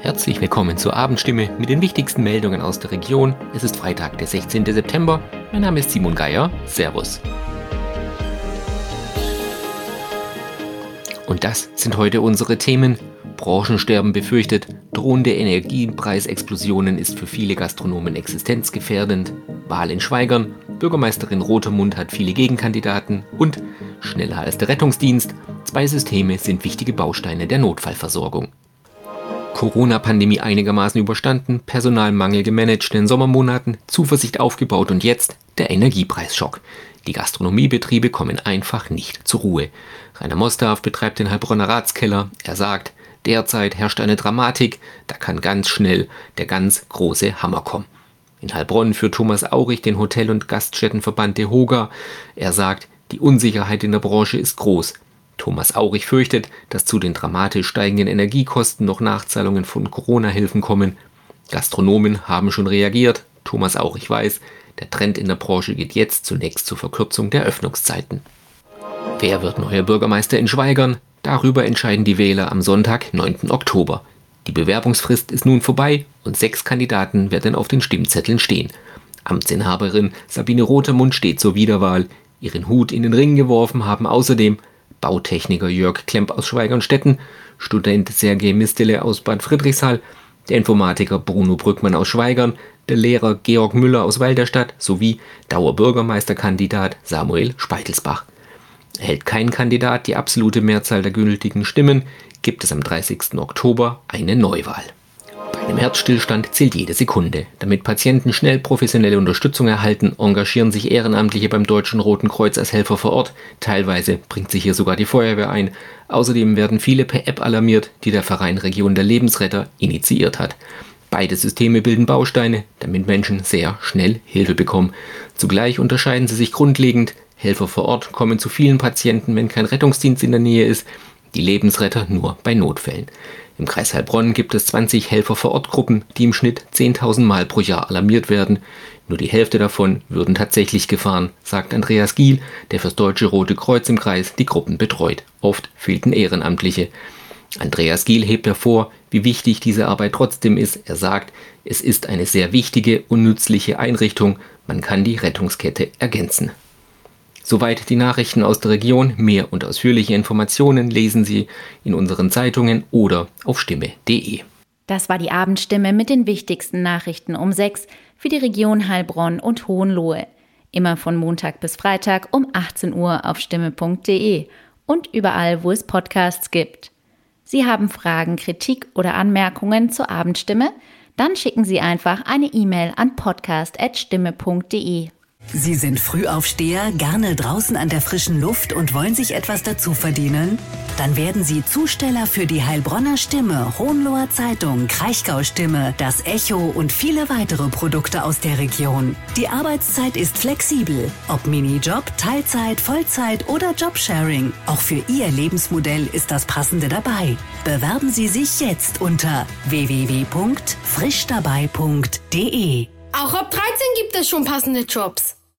Herzlich willkommen zur Abendstimme mit den wichtigsten Meldungen aus der Region. Es ist Freitag, der 16. September. Mein Name ist Simon Geier. Servus. Und das sind heute unsere Themen. Branchensterben befürchtet, drohende Energiepreisexplosionen ist für viele Gastronomen existenzgefährdend, Wahl in Schweigern, Bürgermeisterin Rotermund hat viele Gegenkandidaten und schneller als der Rettungsdienst, zwei Systeme sind wichtige Bausteine der Notfallversorgung. Corona-Pandemie einigermaßen überstanden, Personalmangel gemanagt in den Sommermonaten, Zuversicht aufgebaut und jetzt der Energiepreisschock. Die Gastronomiebetriebe kommen einfach nicht zur Ruhe. Rainer Mosdorf betreibt den Heilbronner Ratskeller. Er sagt, derzeit herrscht eine Dramatik, da kann ganz schnell der ganz große Hammer kommen. In Heilbronn führt Thomas Aurich den Hotel- und Gaststättenverband DEHOGA. Er sagt, die Unsicherheit in der Branche ist groß. Thomas Aurich fürchtet, dass zu den dramatisch steigenden Energiekosten noch Nachzahlungen von Corona-Hilfen kommen. Gastronomen haben schon reagiert. Thomas Aurich weiß, der Trend in der Branche geht jetzt zunächst zur Verkürzung der Öffnungszeiten. Wer wird neuer Bürgermeister in Schweigern? Darüber entscheiden die Wähler am Sonntag, 9. Oktober. Die Bewerbungsfrist ist nun vorbei und sechs Kandidaten werden auf den Stimmzetteln stehen. Amtsinhaberin Sabine Rotermund steht zur Wiederwahl. Ihren Hut in den Ring geworfen haben außerdem Bautechniker Jörg Klemp aus Schweigernstetten, Student Sergei Mistele aus Bad Friedrichshall, der Informatiker Bruno Brückmann aus Schweigern, der Lehrer Georg Müller aus Walderstadt sowie Dauerbürgermeisterkandidat Samuel Speitelsbach. Erhält kein Kandidat die absolute Mehrzahl der gültigen Stimmen, gibt es am 30. Oktober eine Neuwahl. Bei einem Herzstillstand zählt jede Sekunde. Damit Patienten schnell professionelle Unterstützung erhalten, engagieren sich Ehrenamtliche beim Deutschen Roten Kreuz als Helfer vor Ort. Teilweise bringt sich hier sogar die Feuerwehr ein. Außerdem werden viele per App alarmiert, die der Verein Region der Lebensretter initiiert hat. Beide Systeme bilden Bausteine, damit Menschen sehr schnell Hilfe bekommen. Zugleich unterscheiden sie sich grundlegend. Helfer vor Ort kommen zu vielen Patienten, wenn kein Rettungsdienst in der Nähe ist die Lebensretter nur bei Notfällen. Im Kreis Heilbronn gibt es 20 Helfer vor Ort Gruppen, die im Schnitt 10.000 Mal pro Jahr alarmiert werden. Nur die Hälfte davon würden tatsächlich gefahren, sagt Andreas Giel, der fürs Deutsche Rote Kreuz im Kreis die Gruppen betreut. Oft fehlten Ehrenamtliche. Andreas Giel hebt hervor, wie wichtig diese Arbeit trotzdem ist. Er sagt, es ist eine sehr wichtige und nützliche Einrichtung. Man kann die Rettungskette ergänzen. Soweit die Nachrichten aus der Region. Mehr und ausführliche Informationen lesen Sie in unseren Zeitungen oder auf stimme.de. Das war die Abendstimme mit den wichtigsten Nachrichten um 6 für die Region Heilbronn und Hohenlohe. Immer von Montag bis Freitag um 18 Uhr auf stimme.de und überall, wo es Podcasts gibt. Sie haben Fragen, Kritik oder Anmerkungen zur Abendstimme? Dann schicken Sie einfach eine E-Mail an podcast.stimme.de. Sie sind Frühaufsteher, gerne draußen an der frischen Luft und wollen sich etwas dazu verdienen? Dann werden Sie Zusteller für die Heilbronner Stimme, Hohenloher Zeitung, Kraichgau Stimme, das Echo und viele weitere Produkte aus der Region. Die Arbeitszeit ist flexibel, ob Minijob, Teilzeit, Vollzeit oder Jobsharing. Auch für Ihr Lebensmodell ist das Passende dabei. Bewerben Sie sich jetzt unter www.frischdabei.de. Auch ab 13 gibt es schon passende Jobs.